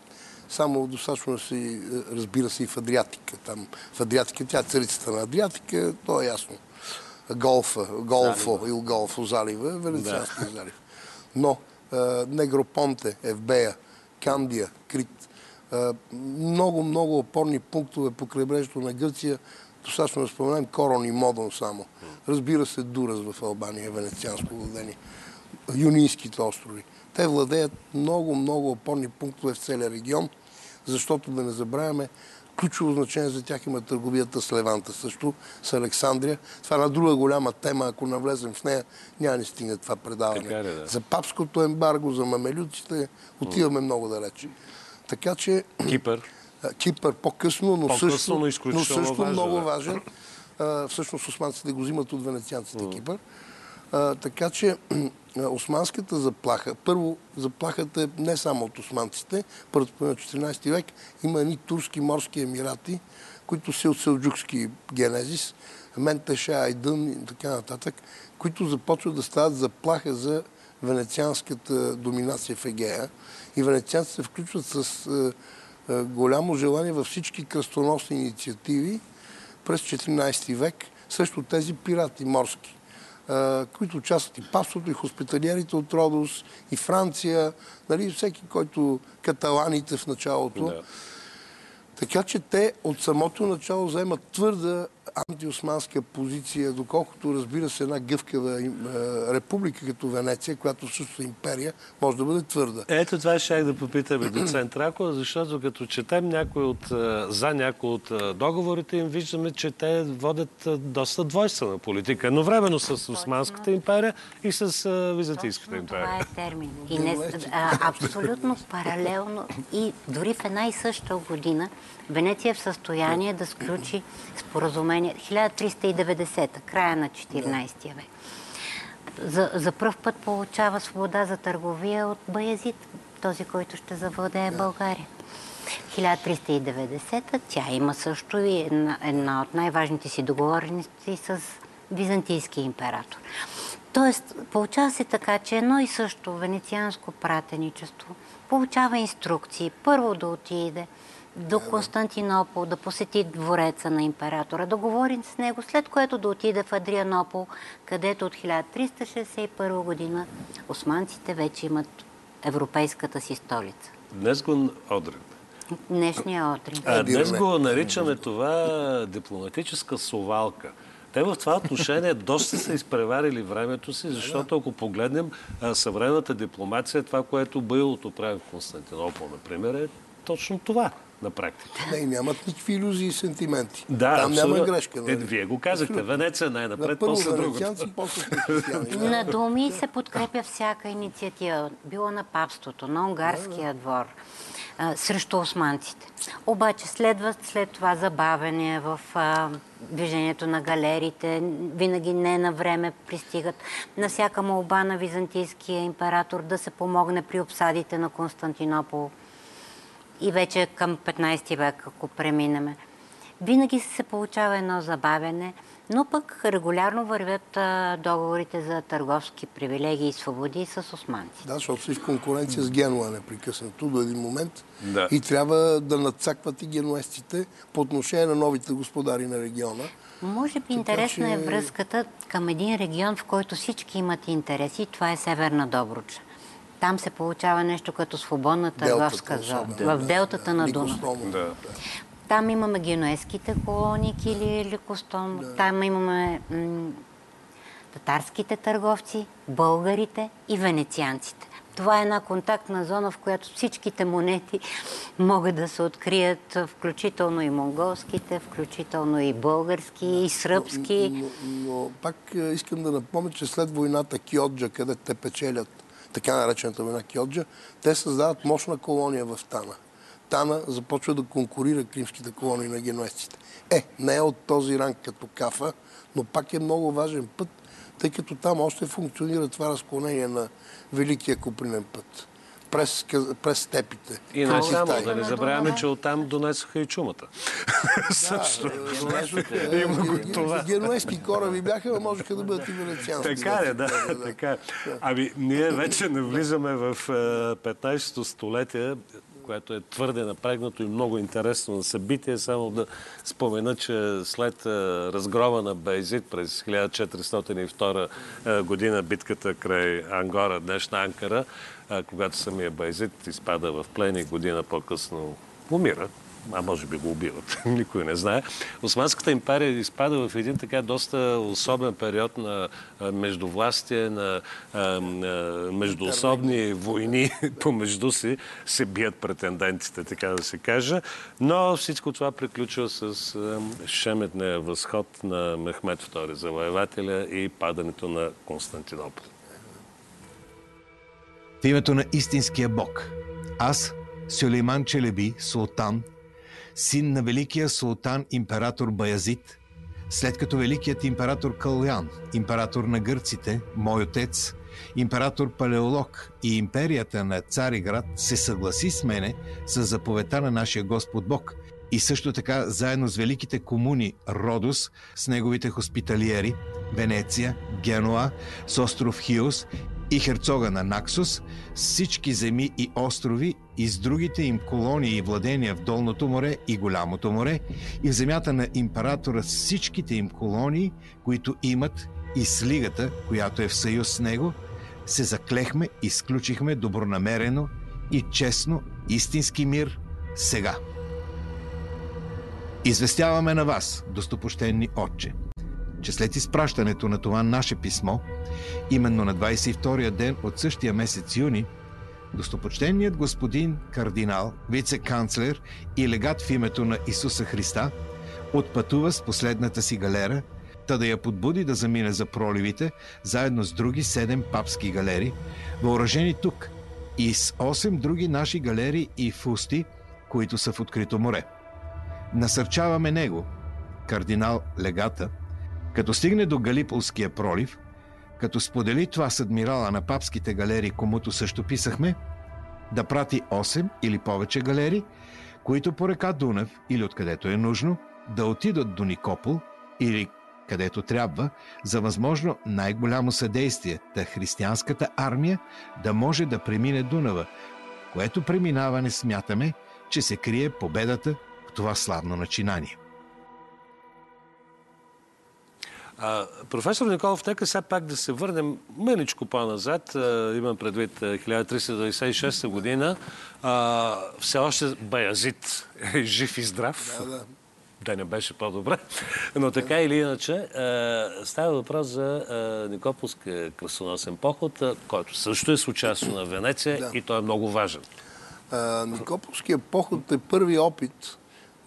Само достатъчно си, разбира се, и в Адриатика. Там, в Адриатика, тя е царицата на Адриатика, то е ясно. Голфа, Голфо или Голфо залива, Венецианския да. залив. Но Негропонте, Евбея, Кандия, Крит, много, много опорни пунктове по крайбрежието на Гърция, достатъчно да споменаем Корон и Модон само. Разбира се, Дурас в Албания, венецианско владение. Юнийските острови. Те владеят много, много опорни пунктове в целия регион – защото да не забравяме, ключово значение за тях има търговията с Леванта, също с Александрия. Това е една друга голяма тема, ако навлезем в нея, няма ни стигне това предаване. Така ли, да. За папското ембарго, за мамелюците, отиваме mm. много далече. Така че... Кипър. Кипър по-късно, но по-късно, също, но, но също важен, много да. важен. А, всъщност османците го взимат от венецианците mm. Кипър. Така че османската заплаха, първо заплахата е не само от османците, първото на 14 век има едни турски морски емирати, които са от селджукски генезис, Ментеша, Айдън и така нататък, които започват да стават заплаха за венецианската доминация в Егея. И венецианците се включват с е, е, голямо желание във всички кръстоносни инициативи през 14 век, също тези пирати морски които участват и пасото, и хоспиталиерите от Родос, и Франция, нали, всеки, който каталаните в началото. Да. Така че те от самото начало заемат твърда антиосманска позиция, доколкото разбира се една гъвкава република като Венеция, която също е империя, може да бъде твърда. Ето това ще да попитаме доцент Рако, защото като четем някой от, за някои от договорите им, виждаме, че те водят доста двойствена политика. Едновременно с Османската империя и с Византийската империя. Това е термин. И не, а, абсолютно паралелно и дори в една и съща година Венеция е в състояние да сключи споразумение променя. 1390, края на 14 век. За, за първ път получава свобода за търговия от Баязит, този, който ще завладее България. 1390 тя има също и една, една от най-важните си договорености с византийски император. Тоест, получава се така, че едно и също венецианско пратеничество получава инструкции. Първо да отиде до Константинопол, да посети двореца на императора, да говори с него, след което да отиде в Адрианопол, където от 1361 година османците вече имат европейската си столица. Днес го Одрин. Днешния Одрин. А, днес го наричаме това дипломатическа совалка. Те в това отношение доста са изпреварили времето си, защото ако погледнем съвременната дипломация, това, което Байлото прави в Константинопол, например, е точно това на практика. Не, нямат никакви иллюзии и сентименти. Да, Там абсолютно. няма грешка. Нали? Е, вие го казахте. Венеция най-напред, после другото. после На думи се подкрепя всяка инициатива. Било на папството, на унгарския двор, а, срещу османците. Обаче следва след това забавене в а, движението на галерите. Винаги не на време пристигат на всяка молба на византийския император да се помогне при обсадите на Константинопол и вече към 15 век, ако преминеме. Винаги се получава едно забавене, но пък регулярно вървят а, договорите за търговски привилегии и свободи с османци. Да, защото си в конкуренция с Генуа непрекъснато до един момент. Да. И трябва да надцакват и генуестите по отношение на новите господари на региона. Може би интересна че... е връзката към един регион, в който всички имат интереси. Това е Северна Добруджа. Там се получава нещо като свободна търговска зона. Да, в делтата да, на Дуна. Да. Там имаме генуезските колонии Кили или. Да. Там имаме м- татарските търговци, българите и венецианците. Това е една контактна зона, в която всичките монети могат да се открият, включително и монголските, включително и български, и сръбски. Но, но, но пак е, искам да напомня, че след войната Киоджа, където те печелят така наречената война Киоджа, те създават мощна колония в Тана. Тана започва да конкурира кримските колонии на генуестите. Е, не е от този ранг като Кафа, но пак е много важен път, тъй като там още функционира това разклонение на Великия Купринен път. През, през степите. И не само, да не забравяме, че оттам донесоха и чумата. Също. Има го това. Генуезски кораби бяха, но можеха да бъдат и венециански. Така е, да. Така е. Ами, ние вече навлизаме в 15-то столетие което е твърде напрегнато и много интересно на събитие. Само да спомена, че след разгрома на Бейзит през 1402 година, битката край Ангора, днешна Анкара, когато самия Байзит изпада в плен и година по-късно умира, а може би го убиват, никой не знае. Османската империя изпада в един така доста особен период на междувластие, на междуособни войни помежду си, се бият претендентите, така да се каже. Но всичко това приключва с шеметния възход на Мехмед II, завоевателя и падането на Константинопол. В името на истинския Бог, аз, Сюлейман Челеби, султан, син на великия султан император Баязит, след като великият император Калян, император на гърците, мой отец, император Палеолог и империята на Цариград се съгласи с мене с заповедта на нашия Господ Бог и също така заедно с великите комуни Родос, с неговите хоспиталиери, Венеция, Генуа, с остров Хиос и херцога на Наксус, с всички земи и острови и с другите им колонии и владения в Долното море и Голямото море и в земята на императора с всичките им колонии, които имат и с лигата, която е в съюз с него, се заклехме и сключихме добронамерено и честно истински мир сега. Известяваме на вас, достопощенни отче, че след изпращането на това наше писмо, именно на 22-я ден от същия месец юни, достопочтеният господин кардинал, вице-канцлер и легат в името на Исуса Христа отпътува с последната си галера, та да я подбуди да замине за проливите, заедно с други седем папски галери, въоръжени тук и с 8 други наши галери и фусти, които са в открито море. Насърчаваме него – кардинал Легата, като стигне до Галиполския пролив, като сподели това с адмирала на папските галери, комуто също писахме, да прати 8 или повече галери, които по река Дунав или откъдето е нужно, да отидат до Никопол или където трябва, за възможно най-голямо съдействие, та християнската армия да може да премине Дунава, което преминаване смятаме, че се крие победата в това славно начинание. А, професор Николов, нека сега пак да се върнем мъничко по-назад. А, имам предвид 1396 година. А, все още Баязит е жив и здрав. Да, да. Да не беше по-добре. Но така или иначе, става въпрос за Никополския красоносен поход, който също е с участие на Венеция да. и той е много важен. Никополския поход е първи опит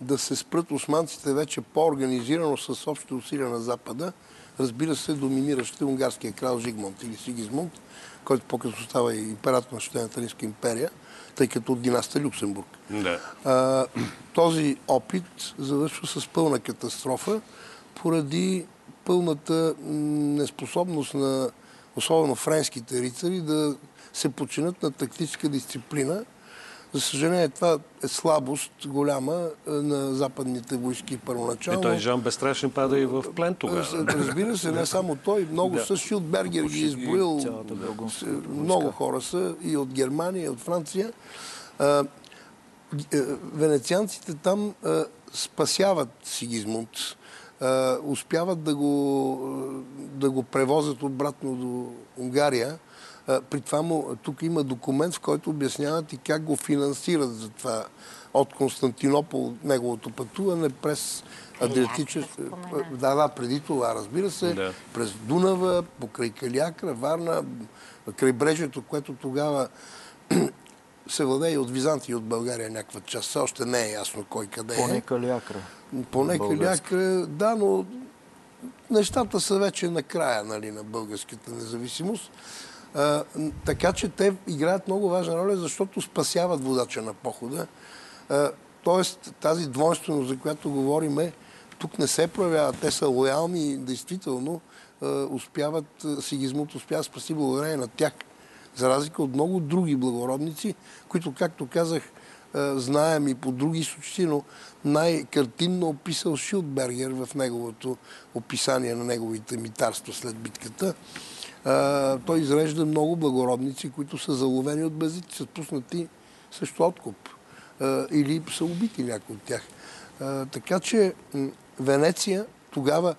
да се спрат османците вече по-организирано с общи усилия на Запада. Разбира се, доминиращите унгарския крал Жигмонт или Сигизмунд, който по-късно става и император на Щената Римска империя, тъй като от династия Люксембург. Да. А, този опит завършва с пълна катастрофа, поради пълната неспособност на особено френските рицари да се починат на тактическа дисциплина за съжаление, това е слабост голяма е, на западните войски първоначално. И той Жан Безстрашен пада и в плен тогава. Разбира се, не само той. Много да. са Бергер ги е изброил. Много хора са и от Германия, и от Франция. Е, венецианците там спасяват Сигизмунд. Успяват да го, да го превозят обратно до Унгария при това му, тук има документ, в който обясняват и как го финансират за това от Константинопол, неговото пътуване през Адриатическа... Да, да, преди това, разбира се, да. през Дунава, покрай Калиакра, Варна, крайбрежието, което тогава се владее и от Византия и от България някаква част. Все още не е ясно кой къде е. Поне Калиакра. Поне Калиакра, да, но нещата са вече на края нали, на българската независимост така че те играят много важна роля, защото спасяват водача на похода. Тоест тази двойственост, за която говориме, тук не се проявява. Те са лоялни и действително а, успяват, Сигизмут успява да спаси благодарение на тях. За разлика от много други благородници, които, както казах, знаем и по други източници, но най-картинно описал Шилдбергер в неговото описание на неговите митарства след битката той изрежда много благородници, които са заловени от безици, са пуснати също откуп. или са убити някои от тях. така че Венеция тогава,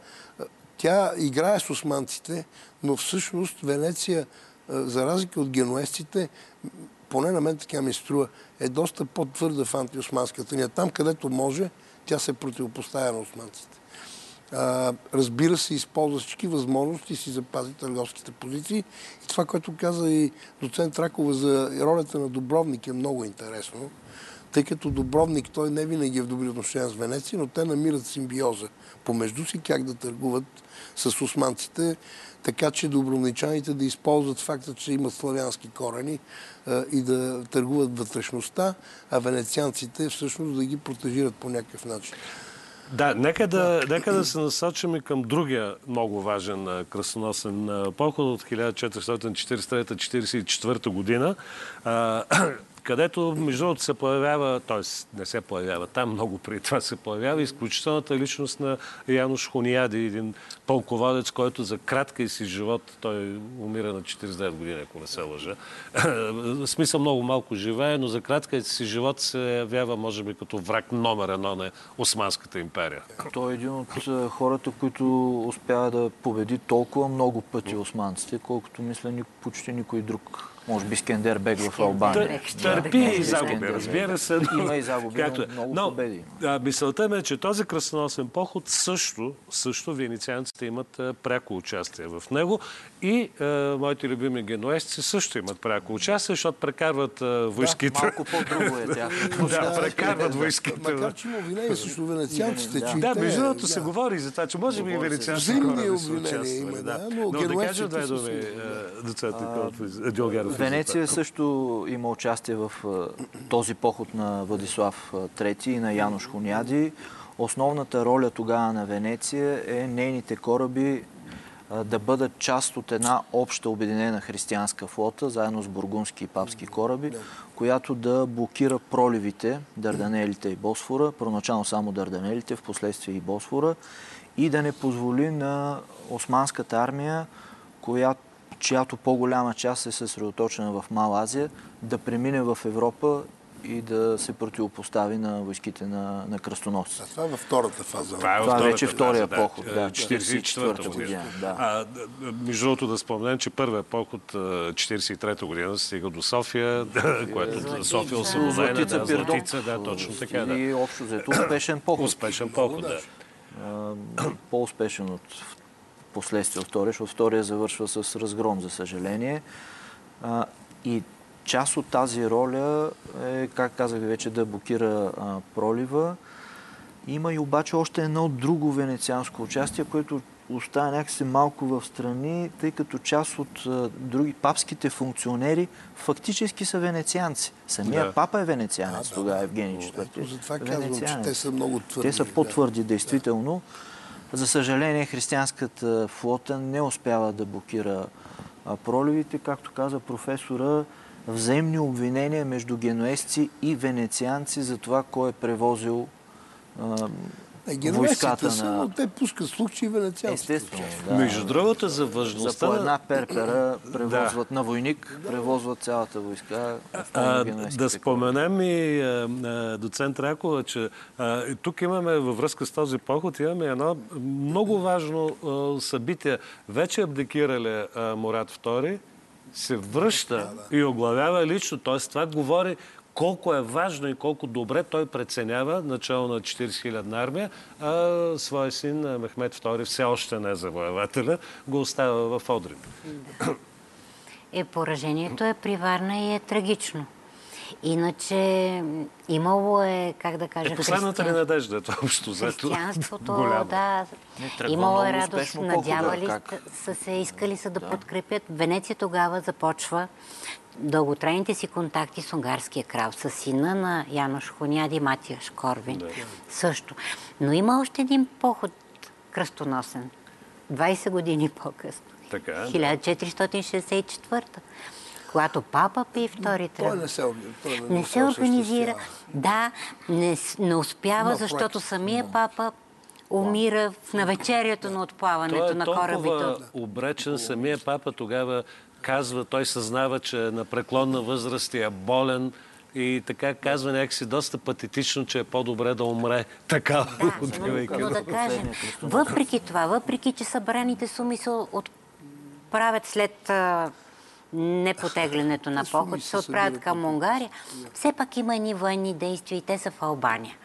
тя играе с османците, но всъщност Венеция, за разлика от генуестите, поне на мен така ми струва, е доста по-твърда в антиосманската ния. Там, където може, тя се противопоставя на османците разбира се, използва всички възможности и си запази търговските позиции. И това, което каза и доцент Ракова за ролята на Добровник е много интересно, тъй като Добровник той не винаги е в добри отношения с Венеция, но те намират симбиоза помежду си, как да търгуват с османците, така че добровничаните да използват факта, че имат славянски корени и да търгуват вътрешността, а венецианците всъщност да ги протежират по някакъв начин. Да, нека да, нека да се насочим към другия много важен кръстоносен поход от 1443-44 година където между другото се появява, т.е. не се появява, там много преди това се появява изключителната личност на Януш Хуниади, един пълководец, който за кратка и си живот, той умира на 49 години, ако не се лъжа. Смисъл много малко живее, но за кратка и си живот се явява, може би, като враг номер едно на Османската империя. Той е един от хората, които успява да победи толкова много пъти османците, колкото мисля почти никой друг може би Скендер Бег в Албания. Търпи и загуби, разбира се. Има и загуби, но е. много но, победи. А, мисълта ми е, че този кръстоносен поход също, също венецианците имат а, пряко участие в него и а, моите любими генуесци също имат пряко участие, защото прекарват а, войските. Да, малко по-друго е тях. да, прекарват войските. Макар, че има обвинение срещу венецианците. Да, между другото се говори за това, че може би и венецианците хора са участвали. Но да кажа две думи, доцент Дюлгаров. Венеция също има участие в този поход на Владислав III и на Януш Хуняди. основната роля тогава на Венеция е нейните кораби да бъдат част от една обща обединена християнска флота, заедно с бургунски и папски кораби, която да блокира проливите, Дарданелите и Босфора, първоначално само Дарданелите, в последствие и Босфора, и да не позволи на османската армия, която, чиято по-голяма част е съсредоточена в Мал Азия, да премине в Европа и да се противопостави на войските на, на кръстоносци. това е във втората фаза. Това, е това вече втория фаза, поход, да, 44-та година. Да. А, между другото да споменем, че първият поход 43-та година стига до София, което София освободена, да, Златица, да, точно така. Да. И общо взето успешен поход. Успешен поход, да. По-успешен от последствие от втория, защото втория завършва с разгром, за съжаление. и част от тази роля е, как казах вече, да блокира а, пролива. Има и обаче още едно друго венецианско участие, което остава някакси малко в страни, тъй като част от а, други папските функционери фактически са венецианци. Самия да. папа е венецианец да, тогава, Евгений IV. Затова казвам, че те са много твърди. Те са по-твърди, да. действително. За съжаление, християнската флота не успява да блокира проливите. Както каза професора, взаимни обвинения между генуесци и венецианци за това, кой е превозил а, не, войската са, на... но те пускат случаи венецианци. Естествено, да. Между другото, за важността... За по една перпера превозват да. на войник, превозват цялата войска. А, да споменем и а, доцент Ракова, че а, тук имаме във връзка с този поход, имаме едно много важно а, събитие. Вече абдикирали Мурат II, се връща и оглавява лично. Т.е. това говори колко е важно и колко добре той преценява начало на 40 000 армия, а своя син Мехмед II все още не е завоевателя, го оставя в Одрин. Е, поражението е приварна и е трагично. Иначе имало е, как да кажа, е, последната ли надежда, това общо взето. Християнството, да. Имало е радост, надявали как... са се, искали са да, да подкрепят. Венеция тогава започва дълготрайните си контакти с унгарския крал, с сина на Янош Хоняди, Матияш Корвин. Да. Също. Но има още един поход кръстоносен. 20 години по-късно. Така, 1464 когато папа Пи втори тръгва. не се, той не, не се организира. Да, не, не успява, Но, защото проект. самия Но. папа умира в навечерието на отплаването на корабите. Той е обречен. Самия папа тогава казва, той съзнава, че на преклонна възраст е болен, и така казва някакси доста патетично, че е по-добре да умре така. Да, но, да кажем, въпреки това, въпреки, че събраните суми се отправят след непотеглянето на поход, се отправят към Унгария. Все пак има едни военни действия и те са в Албания.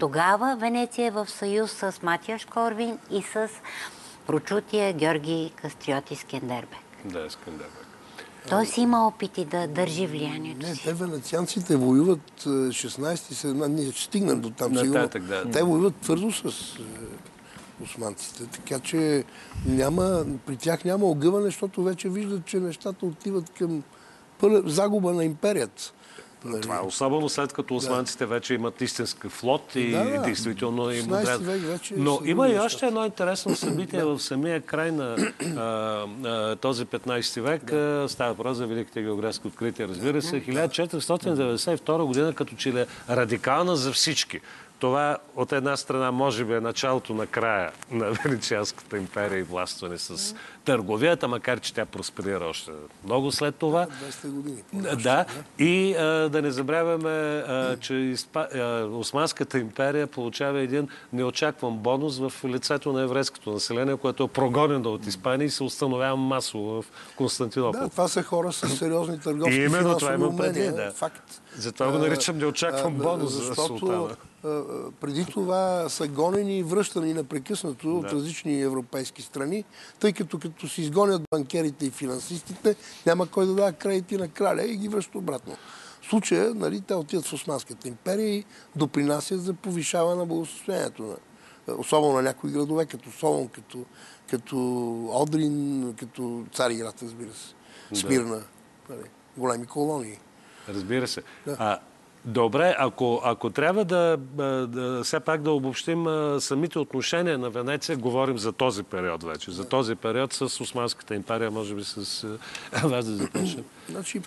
Тогава Венеция е в съюз с Матия Шкорвин и с прочутия Георги Кастриоти Скендербек. Да, Скендербек. Той има опити да държи влиянието си. Не, те венецианците воюват 16-17, ние ще стигнем до там сигурно. Да. Те воюват твърдо с е, османците. Така че няма, при тях няма огъване, защото вече виждат, че нещата отиват към загуба на империята. Нали? Това е особено след като османците да. вече имат истински флот и, да, да. действително им отряд. Но има и още едно интересно събитие в самия край на а, а, този 15 век. Да. Става въпрос за великите географски открития, разбира се. 1492 година като че ли е радикална за всички. Това от една страна може би е началото на края на Венецианската империя и властване с търговията, макар че тя просперира още много след това. 200 години. Да, и а, да не забравяме, а, че а, Османската империя получава един неочакван бонус в лицето на еврейското население, което е прогонено от Испания и се установява масово в Константинопол. Да, това са хора с сериозни търговски и именно това има преди, да. Факт. Затова го наричам неочакван бонус за султана преди това са гонени и връщани непрекъснато да. от различни европейски страни, тъй като като си изгонят банкерите и финансистите, няма кой да дава кредити на краля и ги връщат обратно. В случая, нали, те отиват в Османската империя и допринасят за повишаване на благосостоянието на особено на някои градове, като Солон, като, като Одрин, като Цариград, разбира се, Смирна, да. нали, големи колонии. Разбира се. Да. А, Добре, ако, ако трябва да, да все пак да обобщим самите отношения на Венеция, говорим за този период вече. За този период с Османската империя, може би с вас да започнем. Значи,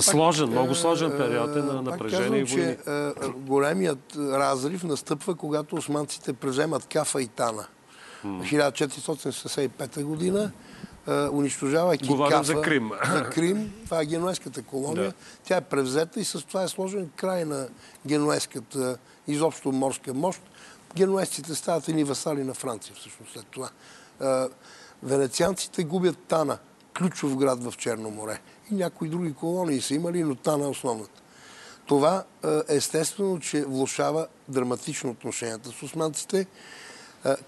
сложен, пак, много сложен период е на напрежение и войни. Че, големият разрив настъпва, когато османците преземат Кафа и Тана. 1465 година унищожавайки Говорим Кафа, за Крим. За Крим. Това е генуеската колония. Да. Тя е превзета и с това е сложен край на генуеската изобщо морска мощ. Генуесците стават едни васали на Франция всъщност след това. Венецианците губят Тана, ключов град в Черно море. И някои други колонии са имали, но Тана е основната. Това естествено, че влушава драматично отношенията с османците.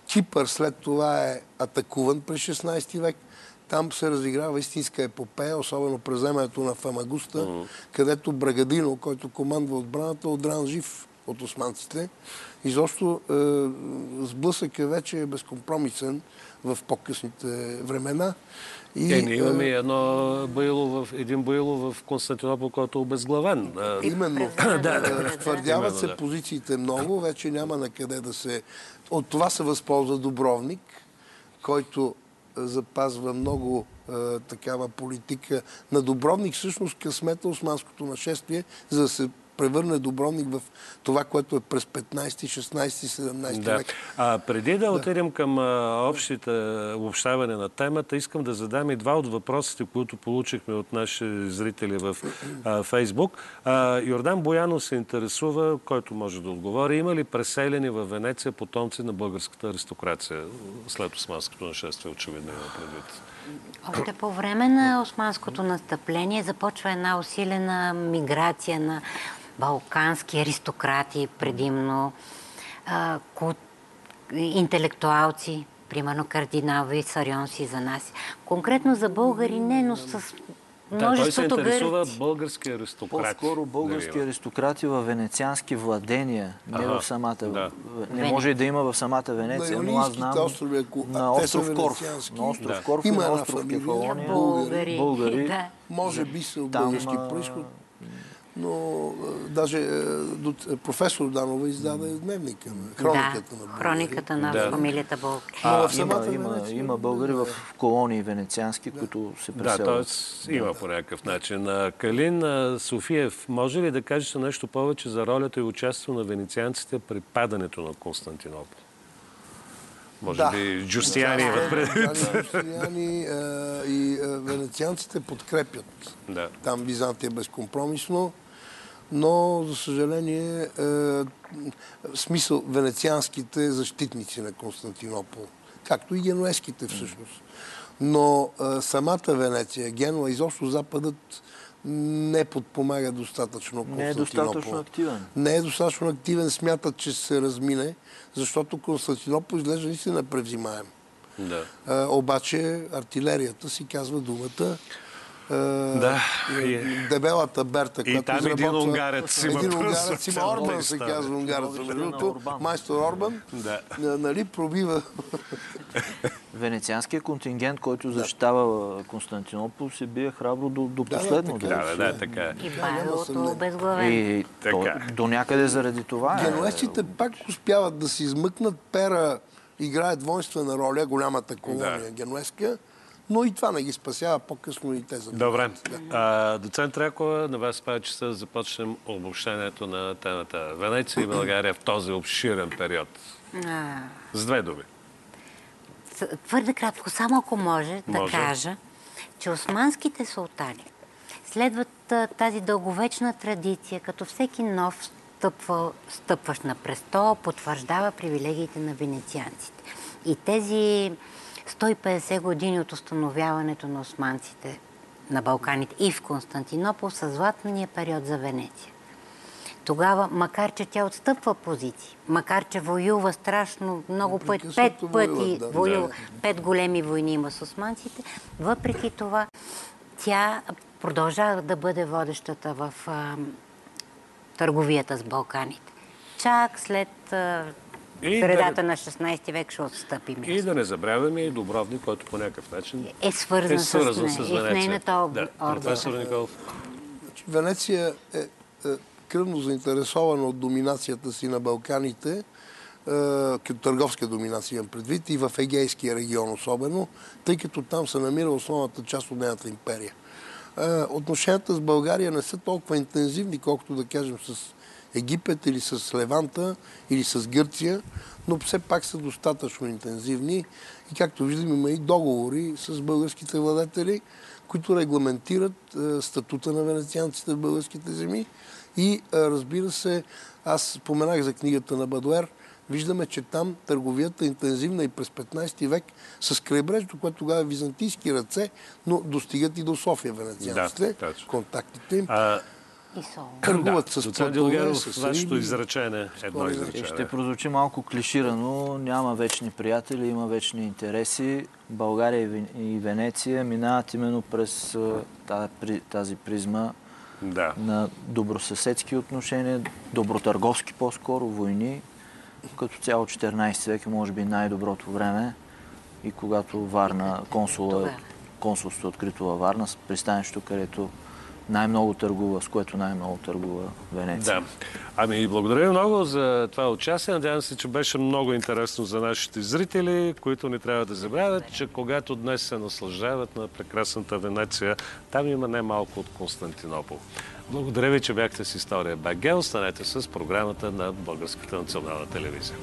Кипър след това е атакуван през 16 век. Там се разиграва истинска епопея, особено преземането на Фамагуста, uh-huh. където Брагадино, който командва отбраната, отдран жив от османците. Изобщо е, сблъсъкът вече е безкомпромисен в по-късните времена. И, е, ние имаме е, едно боило в, един боило в Константинопол, който е обезглавен. Именно. да. Твърдяват се позициите много, вече няма на къде да се... От това се възползва Добровник, който запазва много а, такава политика на Добровник. Всъщност късмета османското нашествие, за да се превърне Добровник в това, което е през 15, 16, 17 да. век. А преди да, да. отидем към общите обобщаване на темата, искам да задам и два от въпросите, които получихме от наши зрители в а, Фейсбук. А, Йордан Боянов се интересува, който може да отговори, има ли преселени в Венеция потомци на българската аристокрация след османското нашествие, очевидно има предвид? Още по време на османското настъпление започва една усилена миграция на балкански аристократи, предимно а, кул... интелектуалци, примерно кардинал Висарион си за нас. Конкретно за българи не, но с да, той се интересува гърци. български аристократи. По-скоро български да аристократи в венециански владения, не ага, в самата... Да. Не може и да има в самата Венеция, но аз знам острови, ако... на остров Корф. На остров да. Корф има на остров Кефалония. Българи. българи. Да. Може би са български происход но даже професор Данова издаде дневника, хрониката да, на хрониката на да. фамилията Българи. А, има, има, има българи в колонии венециански, да. които се преселват. Да, т.е. има по някакъв начин. Калин Софиев, може ли да кажете нещо повече за ролята и участието на венецианците при падането на Константинопол? Може да. би Джустияни имат предвид. Джустияни и венецианците подкрепят. Да. Там Византия безкомпромисно но, за съжаление, е, в смисъл венецианските защитници на Константинопол, както и генуеските всъщност. Но е, самата Венеция, Генуа, изобщо Западът не подпомага достатъчно Константинопол. Не е достатъчно активен. Не е достатъчно активен, смятат, че се размине, защото Константинопол изглежда наистина превзимаем. Да. А, обаче артилерията си казва думата да. Дебелата Берта, и там един унгарец има. Един унгарец има. Орбан се казва унгарец. Майстор Орбан. Да. Нали, пробива. Венецианският контингент, който защитава Константинопол, се бие храбро до, до последно. Да, да, да, така И Павелото безглавен. И то, до някъде заради това. Генуестите пак успяват да си измъкнат пера, играят двойствена роля, голямата колония генуеска но и това не ги спасява по-късно и те за Добре. А, доцент Ракова, на вас пая часа да започнем обобщението на темата Венеция и България в този обширен период. А... С две думи. Твърде кратко, само ако може, може. да кажа, че османските султани следват тази дълговечна традиция, като всеки нов стъпва, стъпващ на престол, потвърждава привилегиите на венецианците. И тези 150 години от установяването на османците на Балканите и в Константинопол са златния период за Венеция. Тогава, макар че тя отстъпва позиции, макар че воюва страшно много пъти, пет пъти да, воюва, да. пет големи войни има с османците, въпреки това тя продължава да бъде водещата в а, търговията с Балканите. Чак след а, и средата да... на 16 век ще отстъпи място. И да не забравяме и Добровник, който по някакъв начин е свързан, е свързан с, с, с Венеция. И в нейната об... да. Професор Николов. Значи, Венеция е, е кръвно заинтересована от доминацията си на Балканите, като търговска доминация имам предвид, и в Егейския регион особено, тъй като там се намира основната част от нейната империя. Отношенията с България не са толкова интензивни, колкото да кажем с Египет или с Леванта или с Гърция, но все пак са достатъчно интензивни. И както виждам, има и договори с българските владетели, които регламентират статута на венецианците в българските земи. И разбира се, аз споменах за книгата на Бадуер, виждаме, че там търговията е интензивна и през 15 век с крайбрежно, което тогава е византийски ръце, но достигат и до София венецианците, да, контактите им. А... Търгуват да, с плодове, с вашето изречение, едно изречение. Ще прозвучи малко клиширано, няма вечни приятели, има вечни интереси. България и Венеция минават именно през тази призма да. на добросъседски отношения, добротърговски по-скоро, войни. Като цяло 14 век е може би най-доброто време и когато Варна, консула, консулството е открито във Варна, пристанището, където най-много търгува, с което най-много търгува Венеция. Да. Ами, благодаря много за това участие. Надявам се, че беше много интересно за нашите зрители, които не трябва да забравят, че когато днес се наслаждават на прекрасната Венеция, там има най-малко от Константинопол. Благодаря ви, че бяхте с История БГ. Останете с програмата на Българската национална телевизия.